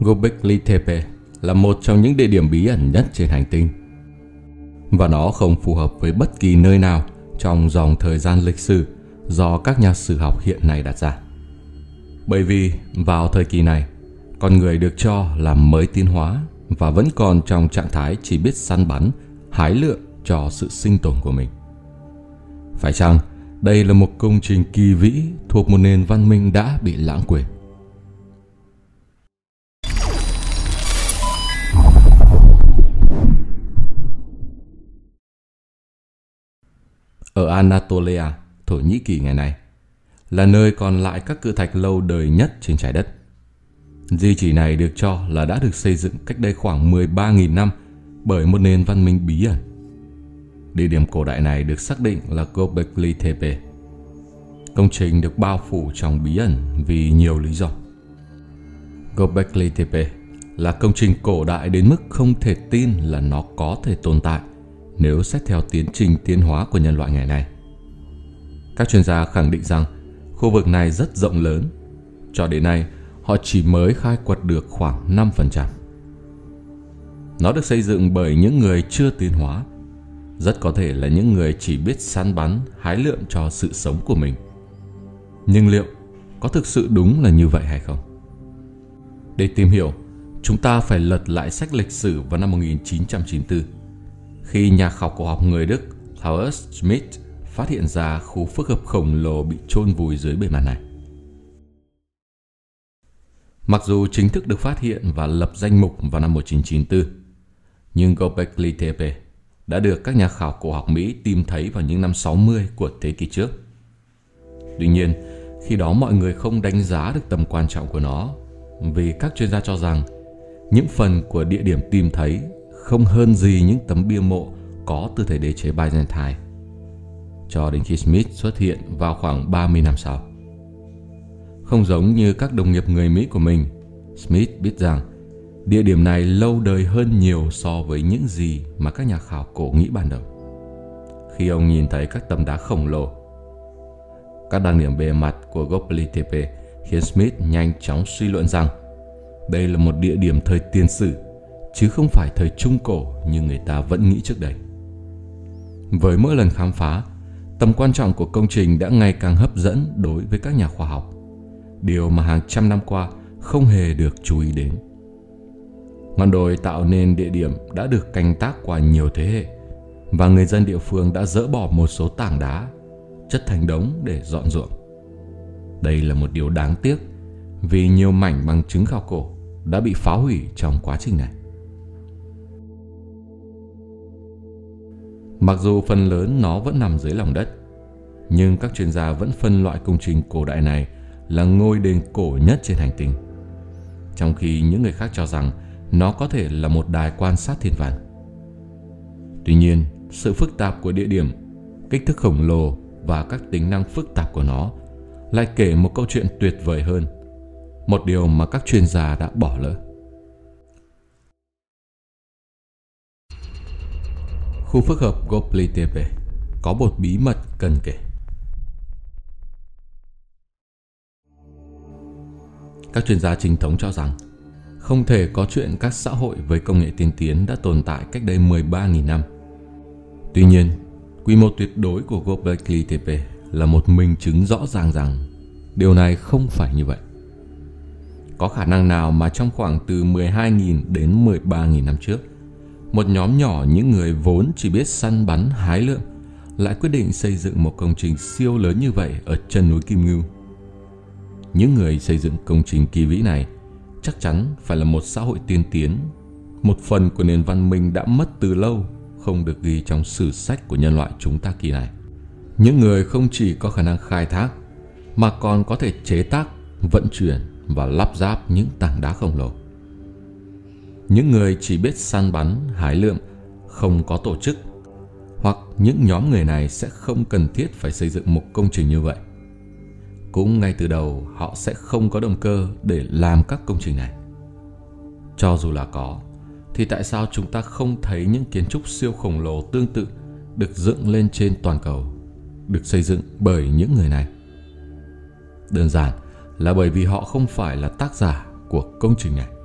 Gobekli Tepe là một trong những địa điểm bí ẩn nhất trên hành tinh. Và nó không phù hợp với bất kỳ nơi nào trong dòng thời gian lịch sử do các nhà sử học hiện nay đặt ra. Bởi vì vào thời kỳ này, con người được cho là mới tiến hóa và vẫn còn trong trạng thái chỉ biết săn bắn, hái lượm cho sự sinh tồn của mình. Phải chăng đây là một công trình kỳ vĩ thuộc một nền văn minh đã bị lãng quên? Ở Anatolia, Thổ Nhĩ Kỳ ngày nay, là nơi còn lại các cự thạch lâu đời nhất trên trái đất. Di chỉ này được cho là đã được xây dựng cách đây khoảng 13.000 năm bởi một nền văn minh bí ẩn. Địa điểm cổ đại này được xác định là Göbekli Tepe. Công trình được bao phủ trong bí ẩn vì nhiều lý do. Göbekli Tepe là công trình cổ đại đến mức không thể tin là nó có thể tồn tại nếu xét theo tiến trình tiến hóa của nhân loại ngày nay. Các chuyên gia khẳng định rằng khu vực này rất rộng lớn. Cho đến nay, họ chỉ mới khai quật được khoảng 5%. Nó được xây dựng bởi những người chưa tiến hóa, rất có thể là những người chỉ biết săn bắn, hái lượm cho sự sống của mình. Nhưng liệu có thực sự đúng là như vậy hay không? Để tìm hiểu, chúng ta phải lật lại sách lịch sử vào năm 1994 khi nhà khảo cổ học người Đức Klaus Schmidt phát hiện ra khu phức hợp khổng lồ bị chôn vùi dưới bề mặt này. Mặc dù chính thức được phát hiện và lập danh mục vào năm 1994, nhưng Göbekli Tepe đã được các nhà khảo cổ học Mỹ tìm thấy vào những năm 60 của thế kỷ trước. Tuy nhiên, khi đó mọi người không đánh giá được tầm quan trọng của nó vì các chuyên gia cho rằng những phần của địa điểm tìm thấy không hơn gì những tấm bia mộ có từ thời đế chế Byzantine cho đến khi Smith xuất hiện vào khoảng 30 năm sau. Không giống như các đồng nghiệp người Mỹ của mình, Smith biết rằng địa điểm này lâu đời hơn nhiều so với những gì mà các nhà khảo cổ nghĩ ban đầu. Khi ông nhìn thấy các tấm đá khổng lồ, các đặc điểm bề mặt của Göbekli Tepe khiến Smith nhanh chóng suy luận rằng đây là một địa điểm thời tiền sử chứ không phải thời trung cổ như người ta vẫn nghĩ trước đây. Với mỗi lần khám phá, tầm quan trọng của công trình đã ngày càng hấp dẫn đối với các nhà khoa học, điều mà hàng trăm năm qua không hề được chú ý đến. Ngọn đồi tạo nên địa điểm đã được canh tác qua nhiều thế hệ và người dân địa phương đã dỡ bỏ một số tảng đá chất thành đống để dọn ruộng. Đây là một điều đáng tiếc vì nhiều mảnh bằng chứng khảo cổ đã bị phá hủy trong quá trình này. Mặc dù phần lớn nó vẫn nằm dưới lòng đất, nhưng các chuyên gia vẫn phân loại công trình cổ đại này là ngôi đền cổ nhất trên hành tinh. Trong khi những người khác cho rằng nó có thể là một đài quan sát thiên văn. Tuy nhiên, sự phức tạp của địa điểm, kích thước khổng lồ và các tính năng phức tạp của nó lại kể một câu chuyện tuyệt vời hơn, một điều mà các chuyên gia đã bỏ lỡ. Khu phức hợp Gobli TV có một bí mật cần kể. Các chuyên gia chính thống cho rằng không thể có chuyện các xã hội với công nghệ tiên tiến đã tồn tại cách đây 13.000 năm. Tuy nhiên, quy mô tuyệt đối của Gobekli Tepe là một minh chứng rõ ràng rằng điều này không phải như vậy. Có khả năng nào mà trong khoảng từ 12.000 đến 13.000 năm trước, một nhóm nhỏ những người vốn chỉ biết săn bắn hái lượm lại quyết định xây dựng một công trình siêu lớn như vậy ở chân núi Kim Ngưu. Những người xây dựng công trình kỳ vĩ này chắc chắn phải là một xã hội tiên tiến, một phần của nền văn minh đã mất từ lâu, không được ghi trong sử sách của nhân loại chúng ta kỳ này. Những người không chỉ có khả năng khai thác, mà còn có thể chế tác, vận chuyển và lắp ráp những tảng đá khổng lồ. Những người chỉ biết săn bắn, hái lượm, không có tổ chức, hoặc những nhóm người này sẽ không cần thiết phải xây dựng một công trình như vậy cũng ngay từ đầu họ sẽ không có động cơ để làm các công trình này. Cho dù là có, thì tại sao chúng ta không thấy những kiến trúc siêu khổng lồ tương tự được dựng lên trên toàn cầu, được xây dựng bởi những người này? Đơn giản là bởi vì họ không phải là tác giả của công trình này.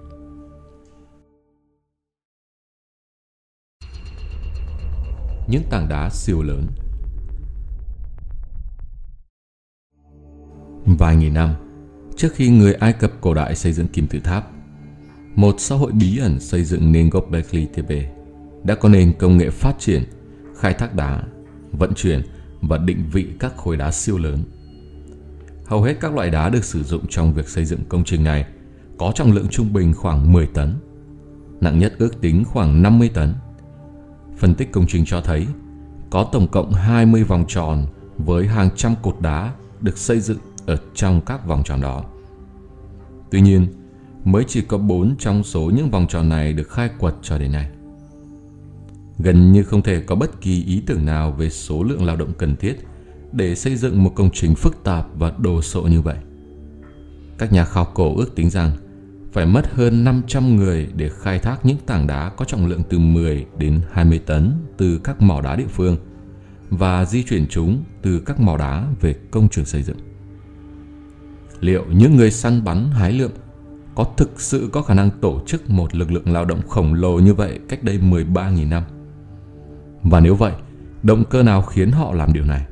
Những tảng đá siêu lớn. Vài nghìn năm trước khi người Ai Cập cổ đại xây dựng kim tự tháp, một xã hội bí ẩn xây dựng nên Göbekli Tepe đã có nền công nghệ phát triển, khai thác đá, vận chuyển và định vị các khối đá siêu lớn. Hầu hết các loại đá được sử dụng trong việc xây dựng công trình này có trọng lượng trung bình khoảng 10 tấn, nặng nhất ước tính khoảng 50 tấn. Phân tích công trình cho thấy có tổng cộng 20 vòng tròn với hàng trăm cột đá được xây dựng ở trong các vòng tròn đó. Tuy nhiên, mới chỉ có 4 trong số những vòng tròn này được khai quật cho đến nay. Gần như không thể có bất kỳ ý tưởng nào về số lượng lao động cần thiết để xây dựng một công trình phức tạp và đồ sộ như vậy. Các nhà khảo cổ ước tính rằng phải mất hơn 500 người để khai thác những tảng đá có trọng lượng từ 10 đến 20 tấn từ các mỏ đá địa phương và di chuyển chúng từ các mỏ đá về công trường xây dựng. Liệu những người săn bắn hái lượm có thực sự có khả năng tổ chức một lực lượng lao động khổng lồ như vậy cách đây 13.000 năm? Và nếu vậy, động cơ nào khiến họ làm điều này?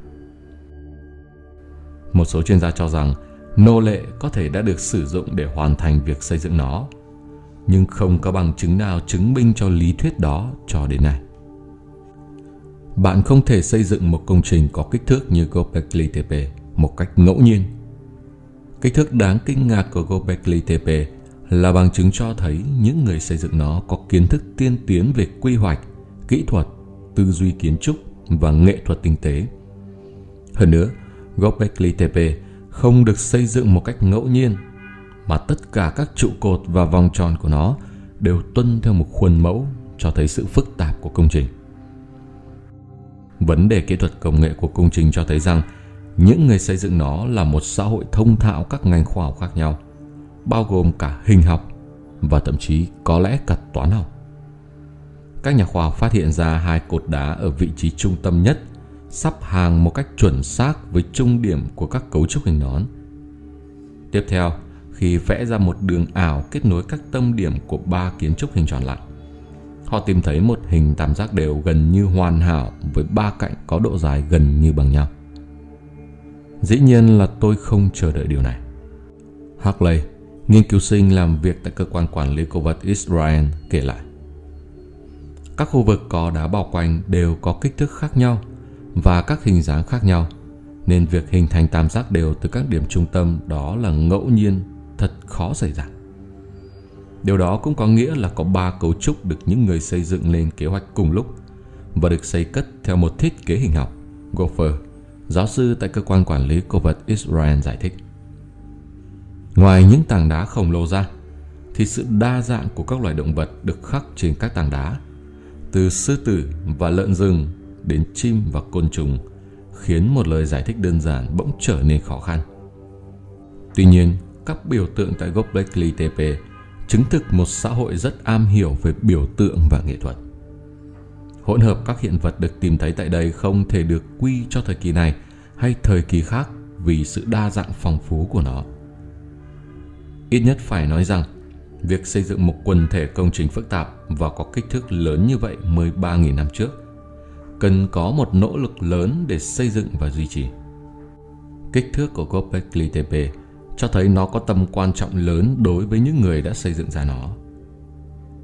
Một số chuyên gia cho rằng nô lệ có thể đã được sử dụng để hoàn thành việc xây dựng nó, nhưng không có bằng chứng nào chứng minh cho lý thuyết đó cho đến nay. Bạn không thể xây dựng một công trình có kích thước như Gobekli Tepe một cách ngẫu nhiên. Kích thước đáng kinh ngạc của Gobekli Tepe là bằng chứng cho thấy những người xây dựng nó có kiến thức tiên tiến về quy hoạch, kỹ thuật, tư duy kiến trúc và nghệ thuật tinh tế. Hơn nữa, Gobekli Tepe không được xây dựng một cách ngẫu nhiên, mà tất cả các trụ cột và vòng tròn của nó đều tuân theo một khuôn mẫu cho thấy sự phức tạp của công trình. Vấn đề kỹ thuật công nghệ của công trình cho thấy rằng những người xây dựng nó là một xã hội thông thạo các ngành khoa học khác nhau, bao gồm cả hình học và thậm chí có lẽ cả toán học. Các nhà khoa học phát hiện ra hai cột đá ở vị trí trung tâm nhất sắp hàng một cách chuẩn xác với trung điểm của các cấu trúc hình nón. Tiếp theo, khi vẽ ra một đường ảo kết nối các tâm điểm của ba kiến trúc hình tròn lại, họ tìm thấy một hình tam giác đều gần như hoàn hảo với ba cạnh có độ dài gần như bằng nhau. Dĩ nhiên là tôi không chờ đợi điều này. Harkley, nghiên cứu sinh làm việc tại cơ quan quản lý cổ vật Israel kể lại. Các khu vực có đá bao quanh đều có kích thước khác nhau và các hình dáng khác nhau, nên việc hình thành tam giác đều từ các điểm trung tâm đó là ngẫu nhiên, thật khó xảy ra. Điều đó cũng có nghĩa là có ba cấu trúc được những người xây dựng lên kế hoạch cùng lúc và được xây cất theo một thiết kế hình học. Gopher, giáo sư tại cơ quan quản lý cổ vật Israel giải thích. Ngoài những tảng đá khổng lồ ra, thì sự đa dạng của các loài động vật được khắc trên các tảng đá, từ sư tử và lợn rừng đến chim và côn trùng, khiến một lời giải thích đơn giản bỗng trở nên khó khăn. Tuy nhiên, các biểu tượng tại gốc Blakely TP chứng thực một xã hội rất am hiểu về biểu tượng và nghệ thuật. Hỗn hợp các hiện vật được tìm thấy tại đây không thể được quy cho thời kỳ này hay thời kỳ khác vì sự đa dạng phong phú của nó. Ít nhất phải nói rằng, việc xây dựng một quần thể công trình phức tạp và có kích thước lớn như vậy 13.000 năm trước cần có một nỗ lực lớn để xây dựng và duy trì. Kích thước của Göbekli Tepe cho thấy nó có tầm quan trọng lớn đối với những người đã xây dựng ra nó.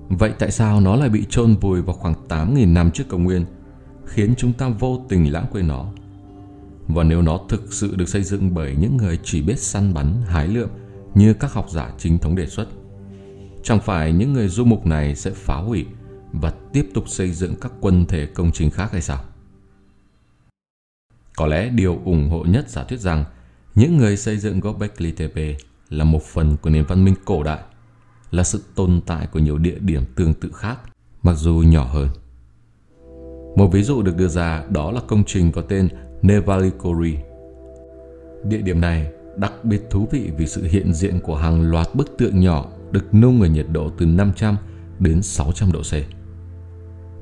Vậy tại sao nó lại bị chôn vùi vào khoảng 8.000 năm trước công nguyên, khiến chúng ta vô tình lãng quên nó? Và nếu nó thực sự được xây dựng bởi những người chỉ biết săn bắn, hái lượm như các học giả chính thống đề xuất, chẳng phải những người du mục này sẽ phá hủy và tiếp tục xây dựng các quần thể công trình khác hay sao? Có lẽ điều ủng hộ nhất giả thuyết rằng những người xây dựng Göbekli Tepe là một phần của nền văn minh cổ đại, là sự tồn tại của nhiều địa điểm tương tự khác, mặc dù nhỏ hơn. Một ví dụ được đưa ra đó là công trình có tên Nevalikori. Địa điểm này đặc biệt thú vị vì sự hiện diện của hàng loạt bức tượng nhỏ được nung ở nhiệt độ từ 500 đến 600 độ C.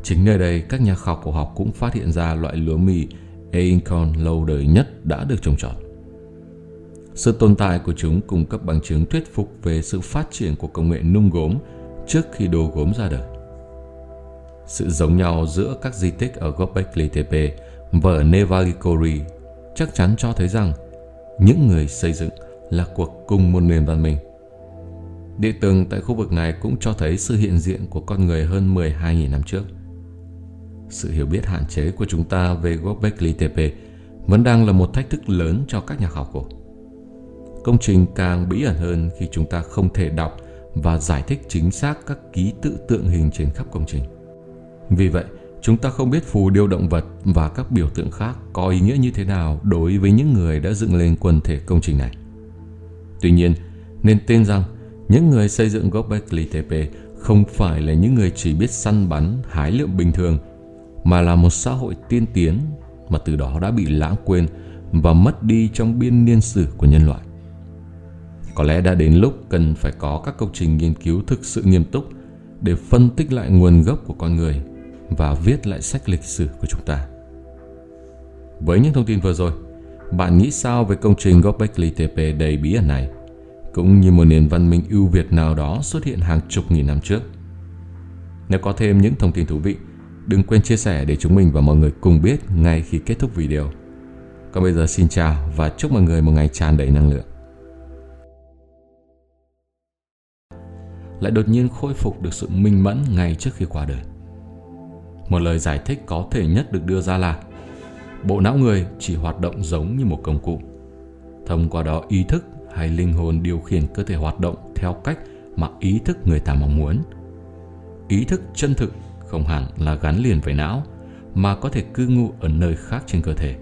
Chính nơi đây, các nhà khảo cổ học cũng phát hiện ra loại lúa mì Aincon lâu đời nhất đã được trồng trọt. Sự tồn tại của chúng cung cấp bằng chứng thuyết phục về sự phát triển của công nghệ nung gốm trước khi đồ gốm ra đời. Sự giống nhau giữa các di tích ở Göbekli Tepe và ở Nevagikori chắc chắn cho thấy rằng những người xây dựng là cuộc cùng một nền văn minh. Địa tường tại khu vực này cũng cho thấy sự hiện diện của con người hơn 12.000 năm trước. Sự hiểu biết hạn chế của chúng ta về Göbekli Tepe vẫn đang là một thách thức lớn cho các nhà khảo cổ. Công trình càng bí ẩn hơn khi chúng ta không thể đọc và giải thích chính xác các ký tự tượng hình trên khắp công trình. Vì vậy, chúng ta không biết phù điêu động vật và các biểu tượng khác có ý nghĩa như thế nào đối với những người đã dựng lên quần thể công trình này. Tuy nhiên, nên tin rằng những người xây dựng Göbekli Tepe không phải là những người chỉ biết săn bắn, hái lượm bình thường, mà là một xã hội tiên tiến mà từ đó đã bị lãng quên và mất đi trong biên niên sử của nhân loại. Có lẽ đã đến lúc cần phải có các công trình nghiên cứu thực sự nghiêm túc để phân tích lại nguồn gốc của con người và viết lại sách lịch sử của chúng ta. Với những thông tin vừa rồi, bạn nghĩ sao về công trình Göbekli Tepe đầy bí ẩn này, cũng như một nền văn minh ưu việt nào đó xuất hiện hàng chục nghìn năm trước? Nếu có thêm những thông tin thú vị, đừng quên chia sẻ để chúng mình và mọi người cùng biết ngay khi kết thúc video. Còn bây giờ xin chào và chúc mọi người một ngày tràn đầy năng lượng. lại đột nhiên khôi phục được sự minh mẫn ngay trước khi qua đời. Một lời giải thích có thể nhất được đưa ra là bộ não người chỉ hoạt động giống như một công cụ. Thông qua đó ý thức hay linh hồn điều khiển cơ thể hoạt động theo cách mà ý thức người ta mong muốn. Ý thức chân thực không hẳn là gắn liền với não mà có thể cư ngụ ở nơi khác trên cơ thể.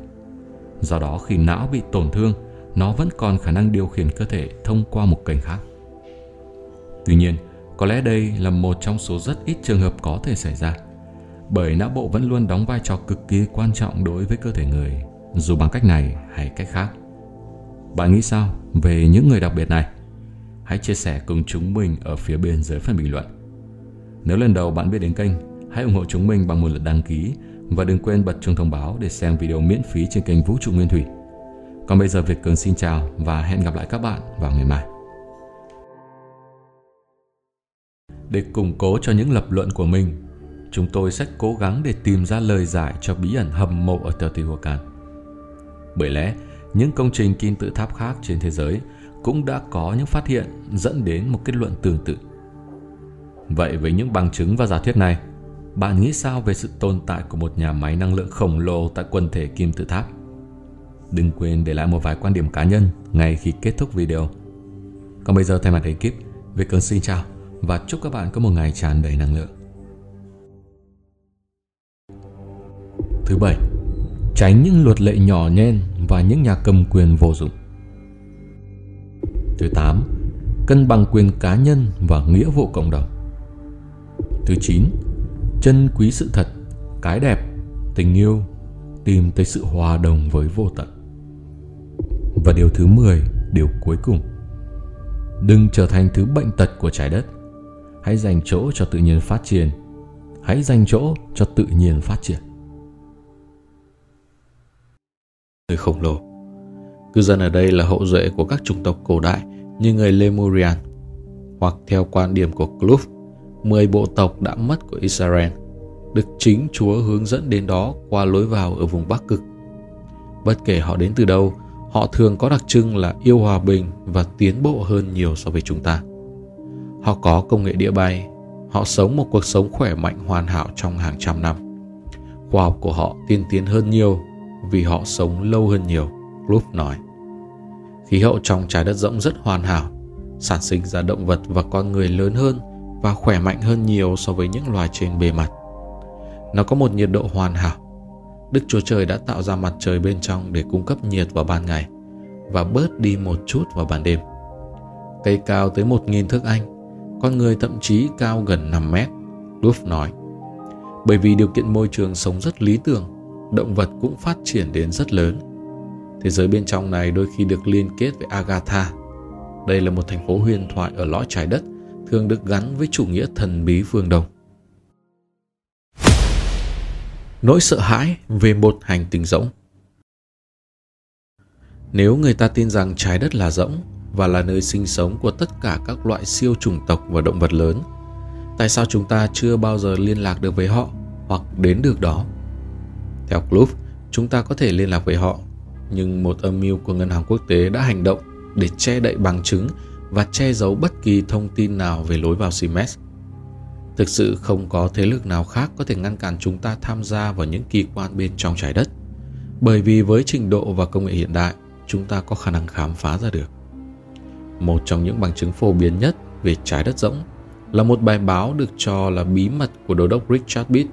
Do đó khi não bị tổn thương, nó vẫn còn khả năng điều khiển cơ thể thông qua một kênh khác. Tuy nhiên, có lẽ đây là một trong số rất ít trường hợp có thể xảy ra, bởi não bộ vẫn luôn đóng vai trò cực kỳ quan trọng đối với cơ thể người, dù bằng cách này hay cách khác. Bạn nghĩ sao về những người đặc biệt này? Hãy chia sẻ cùng chúng mình ở phía bên dưới phần bình luận. Nếu lần đầu bạn biết đến kênh, hãy ủng hộ chúng mình bằng một lượt đăng ký và đừng quên bật chuông thông báo để xem video miễn phí trên kênh Vũ trụ Nguyên Thủy. Còn bây giờ Việt Cường xin chào và hẹn gặp lại các bạn vào ngày mai. Để củng cố cho những lập luận của mình, chúng tôi sẽ cố gắng để tìm ra lời giải cho bí ẩn hầm mộ ở Teotihuacan. Bởi lẽ, những công trình kim tự tháp khác trên thế giới cũng đã có những phát hiện dẫn đến một kết luận tương tự. Vậy với những bằng chứng và giả thuyết này, bạn nghĩ sao về sự tồn tại của một nhà máy năng lượng khổng lồ tại quần thể kim tự tháp? Đừng quên để lại một vài quan điểm cá nhân ngay khi kết thúc video. Còn bây giờ thay mặt ekip, Việt Cường xin chào và chúc các bạn có một ngày tràn đầy năng lượng. Thứ bảy, tránh những luật lệ nhỏ nhen và những nhà cầm quyền vô dụng. Thứ tám, cân bằng quyền cá nhân và nghĩa vụ cộng đồng. Thứ chín, chân quý sự thật, cái đẹp, tình yêu, tìm tới sự hòa đồng với vô tận. Và điều thứ 10, điều cuối cùng. Đừng trở thành thứ bệnh tật của trái đất hãy dành chỗ cho tự nhiên phát triển hãy dành chỗ cho tự nhiên phát triển người khổng lồ cư dân ở đây là hậu duệ của các chủng tộc cổ đại như người Lemurian hoặc theo quan điểm của Kluf 10 bộ tộc đã mất của Israel được chính Chúa hướng dẫn đến đó qua lối vào ở vùng Bắc Cực. Bất kể họ đến từ đâu, họ thường có đặc trưng là yêu hòa bình và tiến bộ hơn nhiều so với chúng ta. Họ có công nghệ địa bay, họ sống một cuộc sống khỏe mạnh hoàn hảo trong hàng trăm năm. Khoa học của họ tiên tiến hơn nhiều vì họ sống lâu hơn nhiều, Kluf nói. Khí hậu trong trái đất rỗng rất hoàn hảo, sản sinh ra động vật và con người lớn hơn và khỏe mạnh hơn nhiều so với những loài trên bề mặt. Nó có một nhiệt độ hoàn hảo. Đức Chúa Trời đã tạo ra mặt trời bên trong để cung cấp nhiệt vào ban ngày và bớt đi một chút vào ban đêm. Cây cao tới 1.000 thước Anh con người thậm chí cao gần 5 mét, Duff nói. Bởi vì điều kiện môi trường sống rất lý tưởng, động vật cũng phát triển đến rất lớn. Thế giới bên trong này đôi khi được liên kết với Agatha. Đây là một thành phố huyền thoại ở lõi trái đất, thường được gắn với chủ nghĩa thần bí phương Đông. Nỗi sợ hãi về một hành tinh rỗng Nếu người ta tin rằng trái đất là rỗng và là nơi sinh sống của tất cả các loại siêu chủng tộc và động vật lớn Tại sao chúng ta chưa bao giờ liên lạc được với họ hoặc đến được đó? Theo Kloof, chúng ta có thể liên lạc với họ, nhưng một âm mưu của Ngân hàng Quốc tế đã hành động để che đậy bằng chứng và che giấu bất kỳ thông tin nào về lối vào CIMES. Thực sự không có thế lực nào khác có thể ngăn cản chúng ta tham gia vào những kỳ quan bên trong trái đất. Bởi vì với trình độ và công nghệ hiện đại, chúng ta có khả năng khám phá ra được. Một trong những bằng chứng phổ biến nhất về trái đất rỗng là một bài báo được cho là bí mật của đô đốc Richard Beat.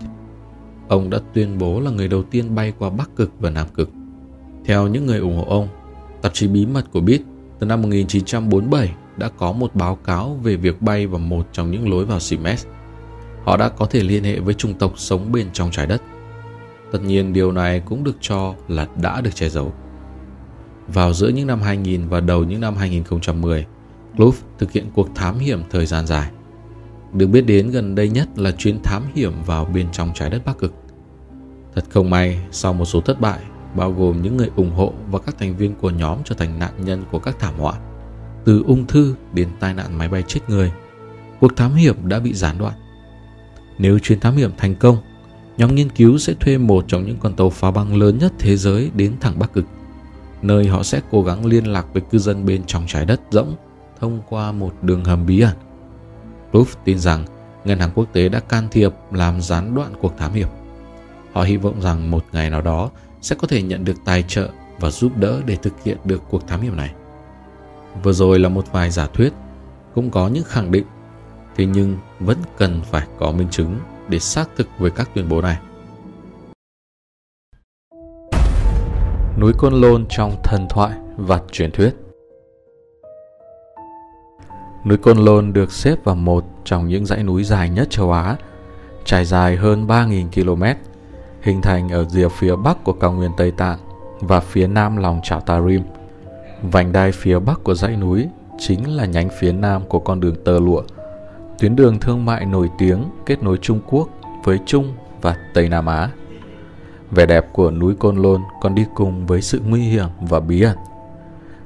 Ông đã tuyên bố là người đầu tiên bay qua Bắc Cực và Nam Cực. Theo những người ủng hộ ông, tạp chí bí mật của Beat từ năm 1947 đã có một báo cáo về việc bay vào một trong những lối vào Simes. Họ đã có thể liên hệ với chủng tộc sống bên trong trái đất. Tất nhiên điều này cũng được cho là đã được che giấu. Vào giữa những năm 2000 và đầu những năm 2010, Kloof thực hiện cuộc thám hiểm thời gian dài. Được biết đến gần đây nhất là chuyến thám hiểm vào bên trong trái đất Bắc Cực. Thật không may, sau một số thất bại, bao gồm những người ủng hộ và các thành viên của nhóm trở thành nạn nhân của các thảm họa, từ ung thư đến tai nạn máy bay chết người, cuộc thám hiểm đã bị gián đoạn. Nếu chuyến thám hiểm thành công, nhóm nghiên cứu sẽ thuê một trong những con tàu phá băng lớn nhất thế giới đến thẳng Bắc Cực, nơi họ sẽ cố gắng liên lạc với cư dân bên trong trái đất rỗng thông qua một đường hầm bí ẩn. Proof tin rằng Ngân hàng quốc tế đã can thiệp làm gián đoạn cuộc thám hiểm. Họ hy vọng rằng một ngày nào đó sẽ có thể nhận được tài trợ và giúp đỡ để thực hiện được cuộc thám hiểm này. Vừa rồi là một vài giả thuyết, cũng có những khẳng định, thế nhưng vẫn cần phải có minh chứng để xác thực với các tuyên bố này. Núi Côn Lôn trong thần thoại và truyền thuyết Núi Côn Lôn được xếp vào một trong những dãy núi dài nhất châu Á, trải dài hơn 3.000 km, hình thành ở rìa phía bắc của cao nguyên Tây Tạng và phía nam lòng chảo Tarim. Vành đai phía bắc của dãy núi chính là nhánh phía nam của con đường tơ lụa, tuyến đường thương mại nổi tiếng kết nối Trung Quốc với Trung và Tây Nam Á. Vẻ đẹp của núi Côn Lôn còn đi cùng với sự nguy hiểm và bí ẩn.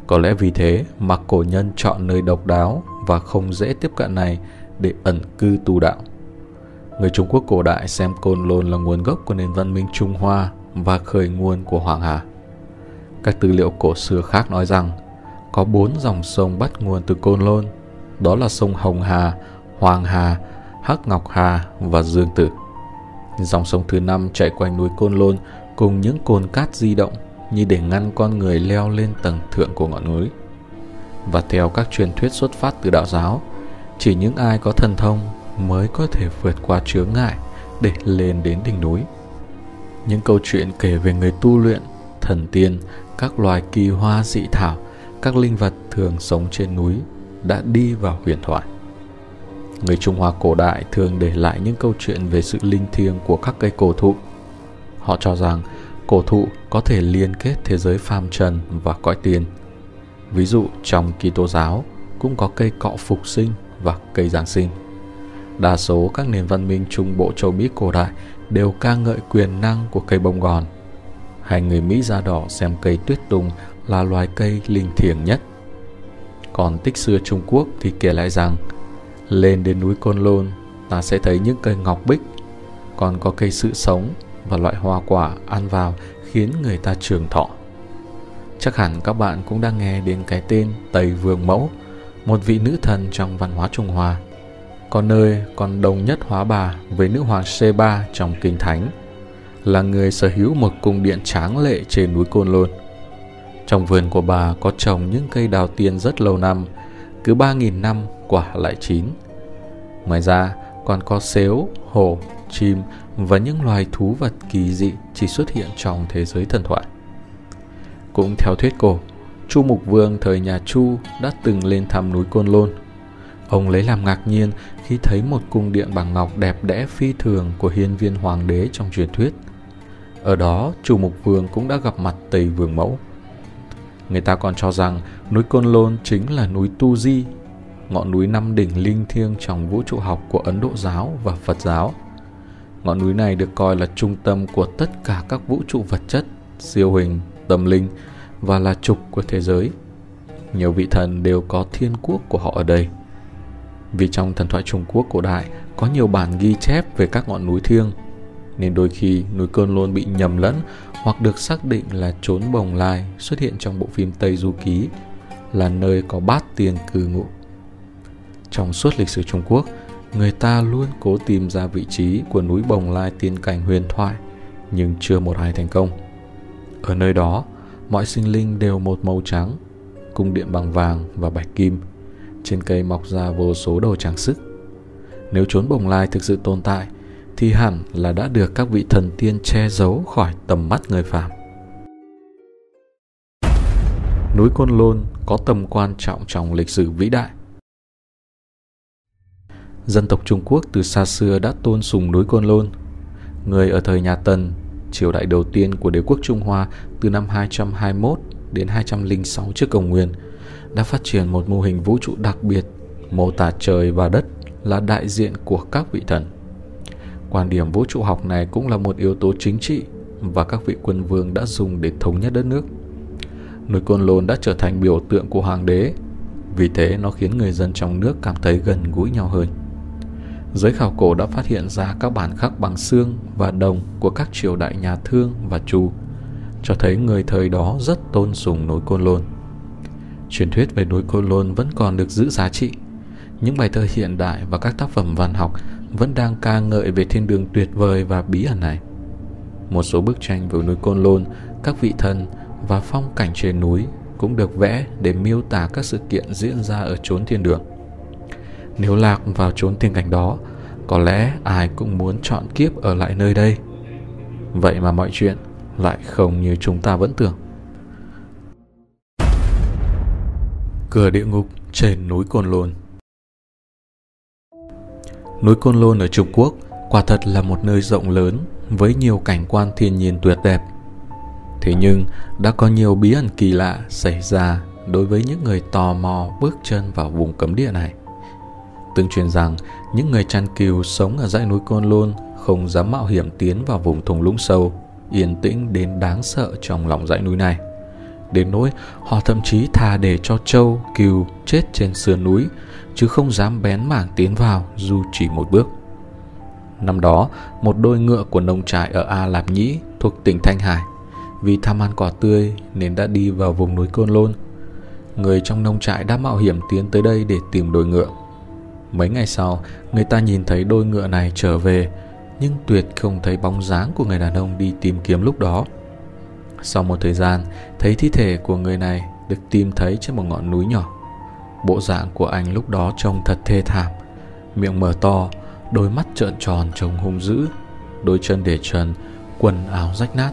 Có lẽ vì thế mà cổ nhân chọn nơi độc đáo và không dễ tiếp cận này để ẩn cư tu đạo. Người Trung Quốc cổ đại xem Côn Lôn là nguồn gốc của nền văn minh Trung Hoa và khởi nguồn của Hoàng Hà. Các tư liệu cổ xưa khác nói rằng có bốn dòng sông bắt nguồn từ Côn Lôn, đó là sông Hồng Hà, Hoàng Hà, Hắc Ngọc Hà và Dương Tử. Dòng sông thứ năm chạy quanh núi Côn Lôn cùng những cồn cát di động như để ngăn con người leo lên tầng thượng của ngọn núi. Và theo các truyền thuyết xuất phát từ đạo giáo, chỉ những ai có thần thông mới có thể vượt qua chướng ngại để lên đến đỉnh núi. Những câu chuyện kể về người tu luyện, thần tiên, các loài kỳ hoa dị thảo, các linh vật thường sống trên núi đã đi vào huyền thoại. Người Trung Hoa cổ đại thường để lại những câu chuyện về sự linh thiêng của các cây cổ thụ. Họ cho rằng cổ thụ có thể liên kết thế giới phàm trần và cõi tiên. Ví dụ trong Kitô giáo cũng có cây cọ phục sinh và cây Giáng sinh. Đa số các nền văn minh Trung Bộ châu Mỹ cổ đại đều ca ngợi quyền năng của cây bông gòn. Hai người Mỹ da đỏ xem cây tuyết tùng là loài cây linh thiêng nhất. Còn tích xưa Trung Quốc thì kể lại rằng lên đến núi Côn Lôn ta sẽ thấy những cây ngọc bích, còn có cây sự sống và loại hoa quả ăn vào khiến người ta trường thọ. Chắc hẳn các bạn cũng đang nghe đến cái tên Tây Vương Mẫu, một vị nữ thần trong văn hóa Trung Hoa. Có nơi còn đồng nhất hóa bà với nữ hoàng Seba trong Kinh Thánh, là người sở hữu một cung điện tráng lệ trên núi Côn Lôn. Trong vườn của bà có trồng những cây đào tiên rất lâu năm, cứ 3.000 năm quả lại chín. Ngoài ra, còn có xếu, hổ, chim và những loài thú vật kỳ dị chỉ xuất hiện trong thế giới thần thoại. Cũng theo thuyết cổ, Chu Mục Vương thời nhà Chu đã từng lên thăm núi Côn Lôn. Ông lấy làm ngạc nhiên khi thấy một cung điện bằng ngọc đẹp đẽ phi thường của hiên viên hoàng đế trong truyền thuyết. Ở đó, chủ Mục Vương cũng đã gặp mặt Tây Vương Mẫu. Người ta còn cho rằng núi Côn Lôn chính là núi Tu Di, ngọn núi năm đỉnh linh thiêng trong vũ trụ học của Ấn Độ giáo và Phật giáo. Ngọn núi này được coi là trung tâm của tất cả các vũ trụ vật chất, siêu hình, tâm linh và là trục của thế giới. Nhiều vị thần đều có thiên quốc của họ ở đây. Vì trong thần thoại Trung Quốc cổ đại có nhiều bản ghi chép về các ngọn núi thiêng, nên đôi khi núi Côn Lôn bị nhầm lẫn hoặc được xác định là trốn bồng lai xuất hiện trong bộ phim Tây Du Ký, là nơi có bát tiên cư ngụ. Trong suốt lịch sử Trung Quốc, người ta luôn cố tìm ra vị trí của núi Bồng Lai tiên cảnh huyền thoại, nhưng chưa một ai thành công. Ở nơi đó, mọi sinh linh đều một màu trắng, cung điện bằng vàng và bạch kim. Trên cây mọc ra vô số đồ trang sức. Nếu chốn Bồng Lai thực sự tồn tại, thì hẳn là đã được các vị thần tiên che giấu khỏi tầm mắt người phàm. Núi Côn Lôn có tầm quan trọng trong lịch sử vĩ đại. Dân tộc Trung Quốc từ xa xưa đã tôn sùng núi Côn Lôn. Người ở thời nhà Tần, triều đại đầu tiên của đế quốc Trung Hoa từ năm 221 đến 206 trước công nguyên, đã phát triển một mô hình vũ trụ đặc biệt, mô tả trời và đất là đại diện của các vị thần. Quan điểm vũ trụ học này cũng là một yếu tố chính trị và các vị quân vương đã dùng để thống nhất đất nước. Núi Côn Lôn đã trở thành biểu tượng của hoàng đế, vì thế nó khiến người dân trong nước cảm thấy gần gũi nhau hơn. Giới khảo cổ đã phát hiện ra các bản khắc bằng xương và đồng của các triều đại nhà Thương và Chu, cho thấy người thời đó rất tôn sùng núi Côn Lôn. Truyền thuyết về núi Côn Lôn vẫn còn được giữ giá trị. Những bài thơ hiện đại và các tác phẩm văn học vẫn đang ca ngợi về thiên đường tuyệt vời và bí ẩn này. Một số bức tranh về núi Côn Lôn, các vị thần và phong cảnh trên núi cũng được vẽ để miêu tả các sự kiện diễn ra ở chốn thiên đường. Nếu lạc vào chốn thiên cảnh đó, có lẽ ai cũng muốn chọn kiếp ở lại nơi đây. Vậy mà mọi chuyện lại không như chúng ta vẫn tưởng. Cửa địa ngục trên núi Côn Lôn Núi Côn Lôn ở Trung Quốc quả thật là một nơi rộng lớn với nhiều cảnh quan thiên nhiên tuyệt đẹp. Thế nhưng đã có nhiều bí ẩn kỳ lạ xảy ra đối với những người tò mò bước chân vào vùng cấm địa này. Tương truyền rằng những người chăn cừu sống ở dãy núi Côn Lôn không dám mạo hiểm tiến vào vùng thung lũng sâu, yên tĩnh đến đáng sợ trong lòng dãy núi này. Đến nỗi họ thậm chí thà để cho trâu, cừu chết trên sườn núi, chứ không dám bén mảng tiến vào dù chỉ một bước. Năm đó, một đôi ngựa của nông trại ở A Lạp Nhĩ thuộc tỉnh Thanh Hải vì tham ăn quả tươi nên đã đi vào vùng núi Côn Lôn. Người trong nông trại đã mạo hiểm tiến tới đây để tìm đôi ngựa. Mấy ngày sau, người ta nhìn thấy đôi ngựa này trở về, nhưng tuyệt không thấy bóng dáng của người đàn ông đi tìm kiếm lúc đó. Sau một thời gian, thấy thi thể của người này được tìm thấy trên một ngọn núi nhỏ. Bộ dạng của anh lúc đó trông thật thê thảm, miệng mở to, đôi mắt trợn tròn trông hung dữ, đôi chân để trần, quần áo rách nát.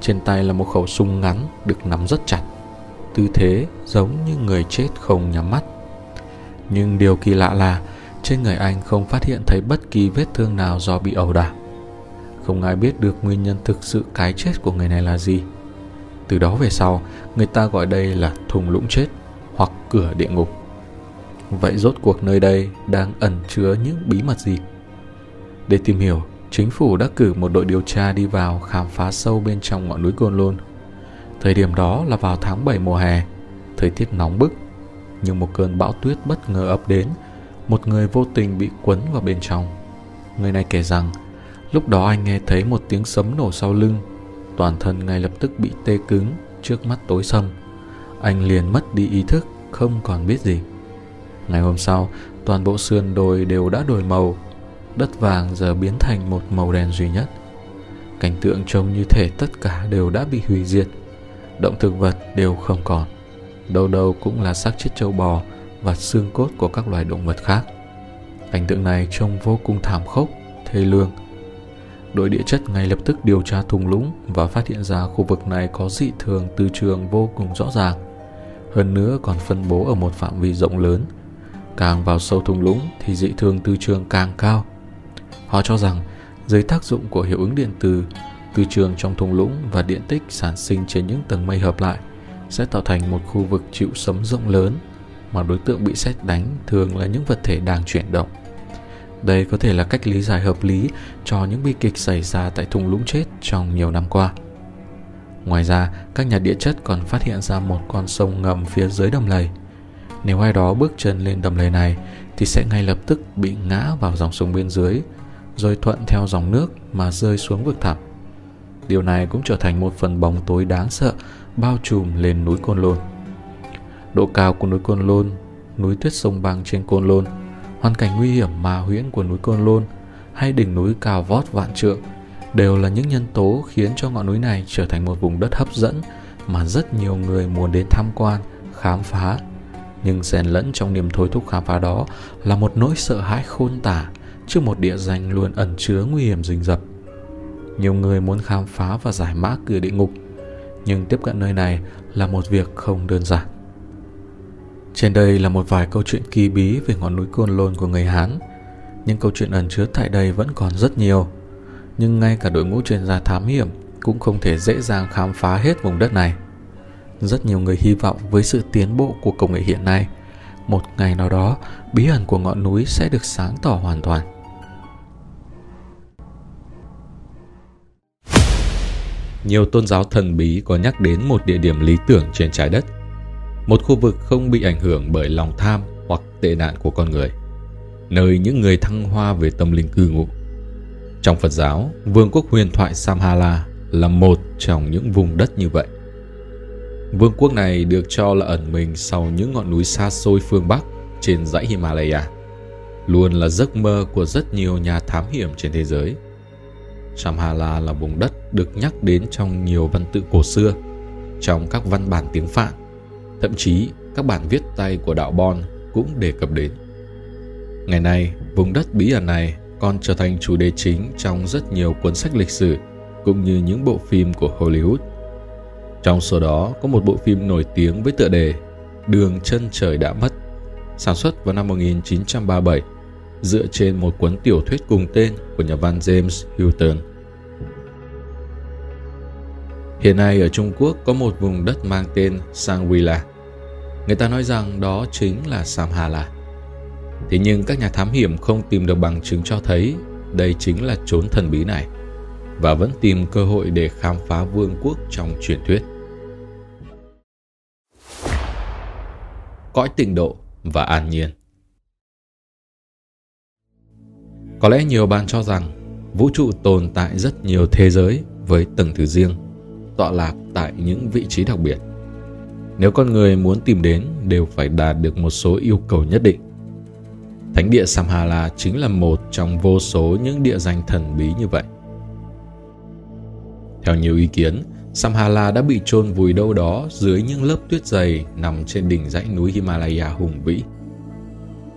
Trên tay là một khẩu súng ngắn được nắm rất chặt, tư thế giống như người chết không nhắm mắt. Nhưng điều kỳ lạ là trên người anh không phát hiện thấy bất kỳ vết thương nào do bị ẩu đả. Không ai biết được nguyên nhân thực sự cái chết của người này là gì. Từ đó về sau, người ta gọi đây là thùng lũng chết hoặc cửa địa ngục. Vậy rốt cuộc nơi đây đang ẩn chứa những bí mật gì? Để tìm hiểu, chính phủ đã cử một đội điều tra đi vào khám phá sâu bên trong ngọn núi Côn Lôn. Thời điểm đó là vào tháng 7 mùa hè, thời tiết nóng bức nhưng một cơn bão tuyết bất ngờ ập đến một người vô tình bị quấn vào bên trong người này kể rằng lúc đó anh nghe thấy một tiếng sấm nổ sau lưng toàn thân ngay lập tức bị tê cứng trước mắt tối sầm anh liền mất đi ý thức không còn biết gì ngày hôm sau toàn bộ sườn đồi đều đã đổi màu đất vàng giờ biến thành một màu đen duy nhất cảnh tượng trông như thể tất cả đều đã bị hủy diệt động thực vật đều không còn đâu đâu cũng là xác chết châu bò và xương cốt của các loài động vật khác. Cảnh tượng này trông vô cùng thảm khốc, thê lương. Đội địa chất ngay lập tức điều tra thung lũng và phát hiện ra khu vực này có dị thường từ trường vô cùng rõ ràng. Hơn nữa còn phân bố ở một phạm vi rộng lớn. Càng vào sâu thung lũng thì dị thường từ trường càng cao. Họ cho rằng dưới tác dụng của hiệu ứng điện từ, từ trường trong thung lũng và điện tích sản sinh trên những tầng mây hợp lại – sẽ tạo thành một khu vực chịu sấm rộng lớn mà đối tượng bị xét đánh thường là những vật thể đang chuyển động. Đây có thể là cách lý giải hợp lý cho những bi kịch xảy ra tại thung lũng chết trong nhiều năm qua. Ngoài ra, các nhà địa chất còn phát hiện ra một con sông ngầm phía dưới đầm lầy. Nếu ai đó bước chân lên đầm lầy này thì sẽ ngay lập tức bị ngã vào dòng sông bên dưới, rồi thuận theo dòng nước mà rơi xuống vực thẳm. Điều này cũng trở thành một phần bóng tối đáng sợ bao trùm lên núi Côn Lôn. Độ cao của núi Côn Lôn, núi tuyết sông băng trên Côn Lôn, hoàn cảnh nguy hiểm mà huyễn của núi Côn Lôn hay đỉnh núi cao vót vạn trượng đều là những nhân tố khiến cho ngọn núi này trở thành một vùng đất hấp dẫn mà rất nhiều người muốn đến tham quan, khám phá. Nhưng xen lẫn trong niềm thôi thúc khám phá đó là một nỗi sợ hãi khôn tả trước một địa danh luôn ẩn chứa nguy hiểm rình rập. Nhiều người muốn khám phá và giải mã cửa địa ngục, nhưng tiếp cận nơi này là một việc không đơn giản. Trên đây là một vài câu chuyện kỳ bí về ngọn núi Côn Lôn của người Hán. Nhưng câu chuyện ẩn chứa tại đây vẫn còn rất nhiều. Nhưng ngay cả đội ngũ chuyên gia thám hiểm cũng không thể dễ dàng khám phá hết vùng đất này. Rất nhiều người hy vọng với sự tiến bộ của công nghệ hiện nay, một ngày nào đó bí ẩn của ngọn núi sẽ được sáng tỏ hoàn toàn. Nhiều tôn giáo thần bí có nhắc đến một địa điểm lý tưởng trên trái đất, một khu vực không bị ảnh hưởng bởi lòng tham hoặc tệ nạn của con người, nơi những người thăng hoa về tâm linh cư ngụ. Trong Phật giáo, vương quốc huyền thoại Samhala là một trong những vùng đất như vậy. Vương quốc này được cho là ẩn mình sau những ngọn núi xa xôi phương Bắc trên dãy Himalaya, luôn là giấc mơ của rất nhiều nhà thám hiểm trên thế giới. Samhala là vùng đất được nhắc đến trong nhiều văn tự cổ xưa, trong các văn bản tiếng Phạn, thậm chí các bản viết tay của đạo Bon cũng đề cập đến. Ngày nay, vùng đất bí ẩn này còn trở thành chủ đề chính trong rất nhiều cuốn sách lịch sử cũng như những bộ phim của Hollywood. Trong số đó có một bộ phim nổi tiếng với tựa đề Đường chân trời đã mất, sản xuất vào năm 1937, dựa trên một cuốn tiểu thuyết cùng tên của nhà văn James Hilton. Hiện nay ở Trung Quốc có một vùng đất mang tên Sangwila. Người ta nói rằng đó chính là Samhala. Thế nhưng các nhà thám hiểm không tìm được bằng chứng cho thấy đây chính là chốn thần bí này và vẫn tìm cơ hội để khám phá vương quốc trong truyền thuyết. Cõi tịnh độ và an nhiên Có lẽ nhiều bạn cho rằng vũ trụ tồn tại rất nhiều thế giới với từng thứ riêng, tọa lạc tại những vị trí đặc biệt. Nếu con người muốn tìm đến đều phải đạt được một số yêu cầu nhất định. Thánh địa Samhala chính là một trong vô số những địa danh thần bí như vậy. Theo nhiều ý kiến, Samhala đã bị chôn vùi đâu đó dưới những lớp tuyết dày nằm trên đỉnh dãy núi Himalaya hùng vĩ.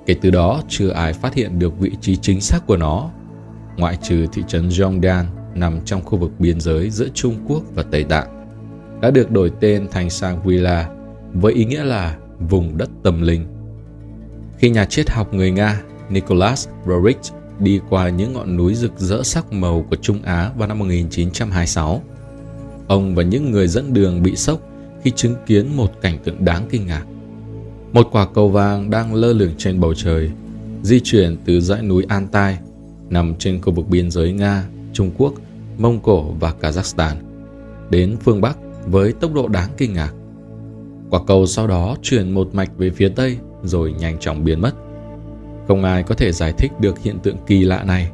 Kể từ đó, chưa ai phát hiện được vị trí chính xác của nó, ngoại trừ thị trấn Yongdan nằm trong khu vực biên giới giữa Trung Quốc và Tây Tạng, đã được đổi tên thành Sangwila với ý nghĩa là vùng đất tâm linh. Khi nhà triết học người Nga Nicholas Roerich đi qua những ngọn núi rực rỡ sắc màu của Trung Á vào năm 1926. Ông và những người dẫn đường bị sốc khi chứng kiến một cảnh tượng đáng kinh ngạc. Một quả cầu vàng đang lơ lửng trên bầu trời, di chuyển từ dãy núi Altai nằm trên khu vực biên giới Nga, Trung Quốc, Mông Cổ và Kazakhstan đến phương Bắc với tốc độ đáng kinh ngạc. Quả cầu sau đó chuyển một mạch về phía Tây rồi nhanh chóng biến mất không ai có thể giải thích được hiện tượng kỳ lạ này.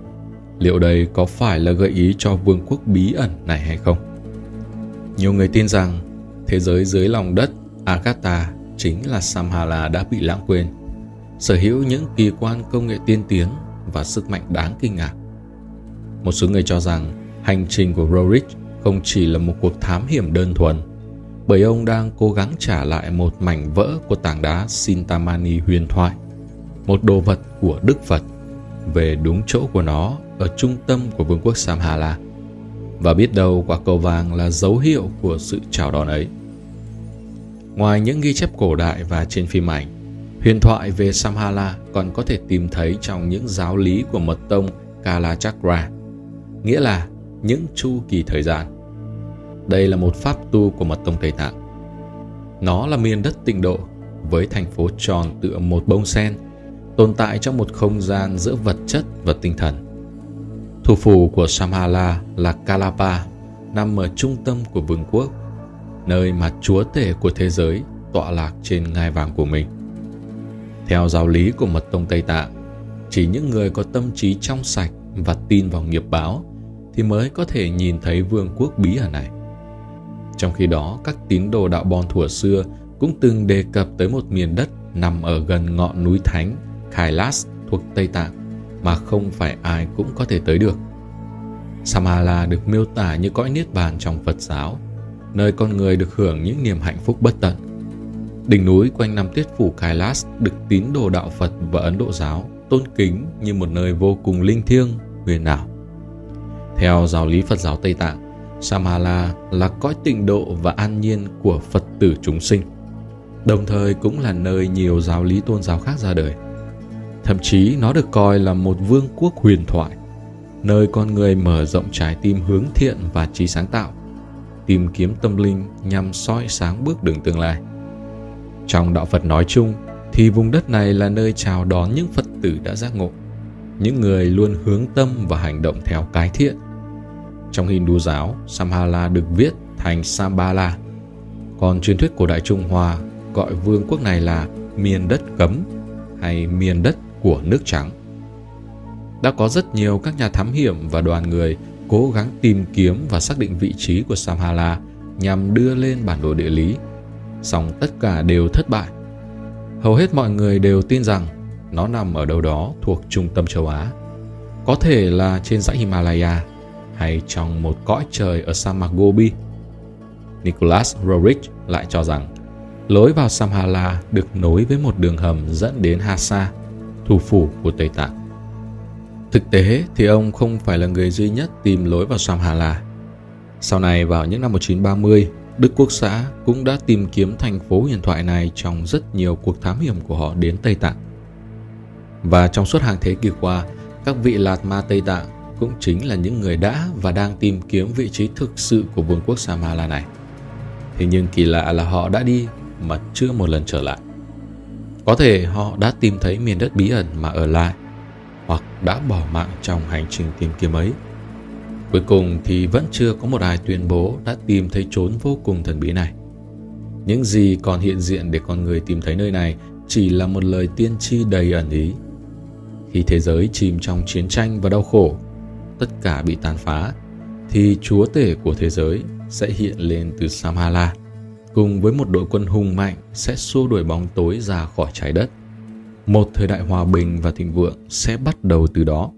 Liệu đây có phải là gợi ý cho vương quốc bí ẩn này hay không? Nhiều người tin rằng thế giới dưới lòng đất Agatha chính là Samhala đã bị lãng quên, sở hữu những kỳ quan công nghệ tiên tiến và sức mạnh đáng kinh ngạc. Một số người cho rằng hành trình của Roerich không chỉ là một cuộc thám hiểm đơn thuần, bởi ông đang cố gắng trả lại một mảnh vỡ của tảng đá Sintamani huyền thoại một đồ vật của Đức Phật về đúng chỗ của nó ở trung tâm của vương quốc Samhala. Và biết đâu quả cầu vàng là dấu hiệu của sự chào đón ấy. Ngoài những ghi chép cổ đại và trên phim ảnh, huyền thoại về Samhala còn có thể tìm thấy trong những giáo lý của mật tông Kalachakra, nghĩa là những chu kỳ thời gian. Đây là một pháp tu của mật tông Tây Tạng. Nó là miền đất tịnh độ với thành phố tròn tựa một bông sen tồn tại trong một không gian giữa vật chất và tinh thần. Thủ phủ của Samhala là Kalapa, nằm ở trung tâm của vương quốc, nơi mà chúa tể của thế giới tọa lạc trên ngai vàng của mình. Theo giáo lý của mật tông Tây Tạng, chỉ những người có tâm trí trong sạch và tin vào nghiệp báo thì mới có thể nhìn thấy vương quốc bí ẩn này. Trong khi đó, các tín đồ đạo Bon thuở xưa cũng từng đề cập tới một miền đất nằm ở gần ngọn núi thánh Kailas thuộc Tây Tạng mà không phải ai cũng có thể tới được. Samala được miêu tả như cõi niết bàn trong Phật giáo, nơi con người được hưởng những niềm hạnh phúc bất tận. Đỉnh núi quanh năm tiết phủ Kailas được tín đồ đạo Phật và Ấn Độ giáo tôn kính như một nơi vô cùng linh thiêng, huyền ảo. Theo giáo lý Phật giáo Tây Tạng, Samhala là cõi tịnh độ và an nhiên của Phật tử chúng sinh, đồng thời cũng là nơi nhiều giáo lý tôn giáo khác ra đời. Thậm chí nó được coi là một vương quốc huyền thoại, nơi con người mở rộng trái tim hướng thiện và trí sáng tạo, tìm kiếm tâm linh nhằm soi sáng bước đường tương lai. Trong đạo Phật nói chung thì vùng đất này là nơi chào đón những Phật tử đã giác ngộ, những người luôn hướng tâm và hành động theo cái thiện. Trong Hindu giáo, Samhala được viết thành Sambala, còn truyền thuyết của Đại Trung Hoa gọi vương quốc này là miền đất cấm hay miền đất của nước trắng. Đã có rất nhiều các nhà thám hiểm và đoàn người cố gắng tìm kiếm và xác định vị trí của Samhala nhằm đưa lên bản đồ địa lý, song tất cả đều thất bại hầu hết mọi người đều tin rằng nó nằm ở đâu đó thuộc trung tâm châu Á. Có thể là trên dãy Himalaya hay trong một cõi trời ở sa mạc Gobi. Nicholas Roerich lại cho rằng lối vào Samhala được nối với một đường hầm dẫn đến Hasa, thủ phủ của Tây Tạng. Thực tế thì ông không phải là người duy nhất tìm lối vào Samhala. Sau này vào những năm 1930, Đức Quốc xã cũng đã tìm kiếm thành phố huyền thoại này trong rất nhiều cuộc thám hiểm của họ đến Tây Tạng. Và trong suốt hàng thế kỷ qua, các vị Lạt Ma Tây Tạng cũng chính là những người đã và đang tìm kiếm vị trí thực sự của vương quốc Samala này. Thế nhưng kỳ lạ là họ đã đi mà chưa một lần trở lại. Có thể họ đã tìm thấy miền đất bí ẩn mà ở lại, hoặc đã bỏ mạng trong hành trình tìm kiếm ấy. Cuối cùng thì vẫn chưa có một ai tuyên bố đã tìm thấy chốn vô cùng thần bí này. Những gì còn hiện diện để con người tìm thấy nơi này chỉ là một lời tiên tri đầy ẩn ý. Khi thế giới chìm trong chiến tranh và đau khổ, tất cả bị tàn phá, thì chúa tể của thế giới sẽ hiện lên từ Samhala, cùng với một đội quân hùng mạnh sẽ xua đuổi bóng tối ra khỏi trái đất. Một thời đại hòa bình và thịnh vượng sẽ bắt đầu từ đó.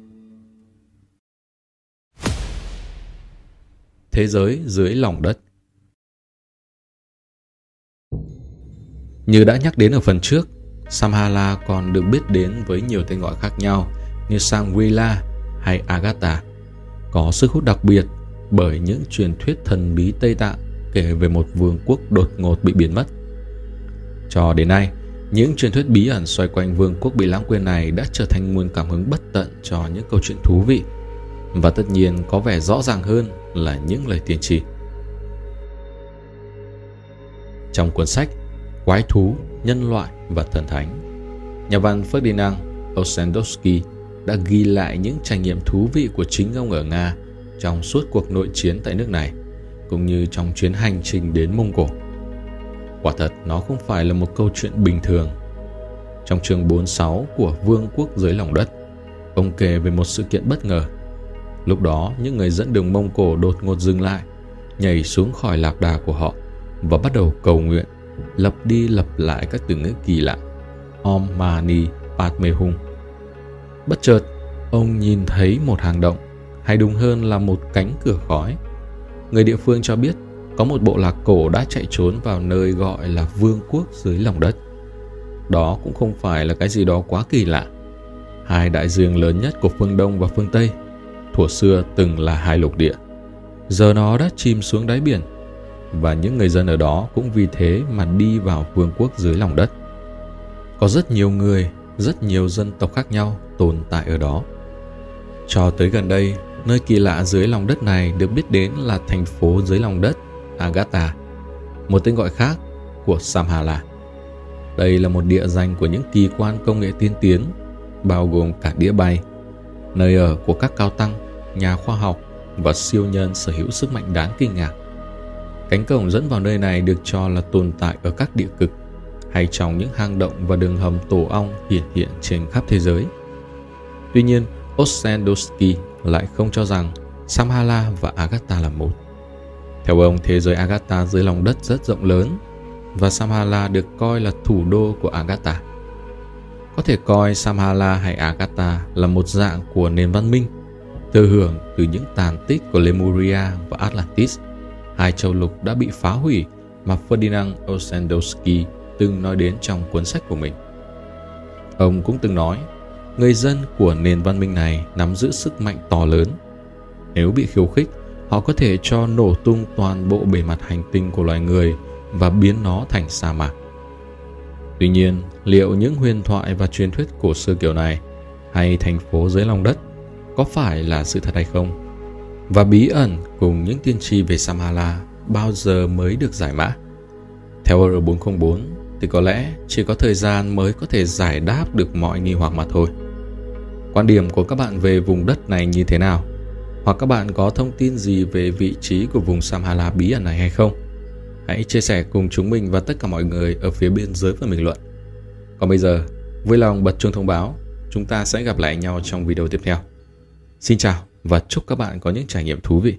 thế giới dưới lòng đất. Như đã nhắc đến ở phần trước, Samhala còn được biết đến với nhiều tên gọi khác nhau như Sangwila hay Agatha, có sức hút đặc biệt bởi những truyền thuyết thần bí Tây Tạng kể về một vương quốc đột ngột bị biến mất. Cho đến nay, những truyền thuyết bí ẩn xoay quanh vương quốc bị lãng quên này đã trở thành nguồn cảm hứng bất tận cho những câu chuyện thú vị và tất nhiên có vẻ rõ ràng hơn là những lời tiên tri. Trong cuốn sách Quái thú, nhân loại và thần thánh, nhà văn Ferdinand Ossendowski đã ghi lại những trải nghiệm thú vị của chính ông ở Nga trong suốt cuộc nội chiến tại nước này, cũng như trong chuyến hành trình đến Mông Cổ. Quả thật nó không phải là một câu chuyện bình thường. Trong chương 46 của Vương quốc dưới lòng đất, ông kể về một sự kiện bất ngờ Lúc đó, những người dẫn đường Mông Cổ đột ngột dừng lại, nhảy xuống khỏi lạc đà của họ và bắt đầu cầu nguyện, lặp đi lặp lại các từ ngữ kỳ lạ. Om Mani Padme Hum. Bất chợt, ông nhìn thấy một hang động, hay đúng hơn là một cánh cửa khói. Người địa phương cho biết có một bộ lạc cổ đã chạy trốn vào nơi gọi là vương quốc dưới lòng đất. Đó cũng không phải là cái gì đó quá kỳ lạ. Hai đại dương lớn nhất của phương Đông và phương Tây thuở xưa từng là hai lục địa. Giờ nó đã chìm xuống đáy biển và những người dân ở đó cũng vì thế mà đi vào vương quốc dưới lòng đất. Có rất nhiều người, rất nhiều dân tộc khác nhau tồn tại ở đó. Cho tới gần đây, nơi kỳ lạ dưới lòng đất này được biết đến là thành phố dưới lòng đất Agatha, một tên gọi khác của Samhala. Đây là một địa danh của những kỳ quan công nghệ tiên tiến, bao gồm cả đĩa bay, nơi ở của các cao tăng nhà khoa học và siêu nhân sở hữu sức mạnh đáng kinh ngạc. Cánh cổng dẫn vào nơi này được cho là tồn tại ở các địa cực, hay trong những hang động và đường hầm tổ ong hiện hiện trên khắp thế giới. Tuy nhiên, Ossendowski lại không cho rằng Samhala và Agatha là một. Theo ông, thế giới Agatha dưới lòng đất rất rộng lớn và Samhala được coi là thủ đô của Agatha. Có thể coi Samhala hay Agatha là một dạng của nền văn minh, thừa hưởng từ những tàn tích của Lemuria và Atlantis, hai châu lục đã bị phá hủy mà Ferdinand Ossendowski từng nói đến trong cuốn sách của mình. Ông cũng từng nói, người dân của nền văn minh này nắm giữ sức mạnh to lớn. Nếu bị khiêu khích, họ có thể cho nổ tung toàn bộ bề mặt hành tinh của loài người và biến nó thành sa mạc. Tuy nhiên, liệu những huyền thoại và truyền thuyết cổ xưa kiểu này hay thành phố dưới lòng đất có phải là sự thật hay không? Và bí ẩn cùng những tiên tri về Samhala bao giờ mới được giải mã? Theo R404 thì có lẽ chỉ có thời gian mới có thể giải đáp được mọi nghi hoặc mà thôi. Quan điểm của các bạn về vùng đất này như thế nào? Hoặc các bạn có thông tin gì về vị trí của vùng Samhala bí ẩn này hay không? Hãy chia sẻ cùng chúng mình và tất cả mọi người ở phía bên dưới phần bình luận. Còn bây giờ, vui lòng bật chuông thông báo, chúng ta sẽ gặp lại nhau trong video tiếp theo. Xin chào và chúc các bạn có những trải nghiệm thú vị.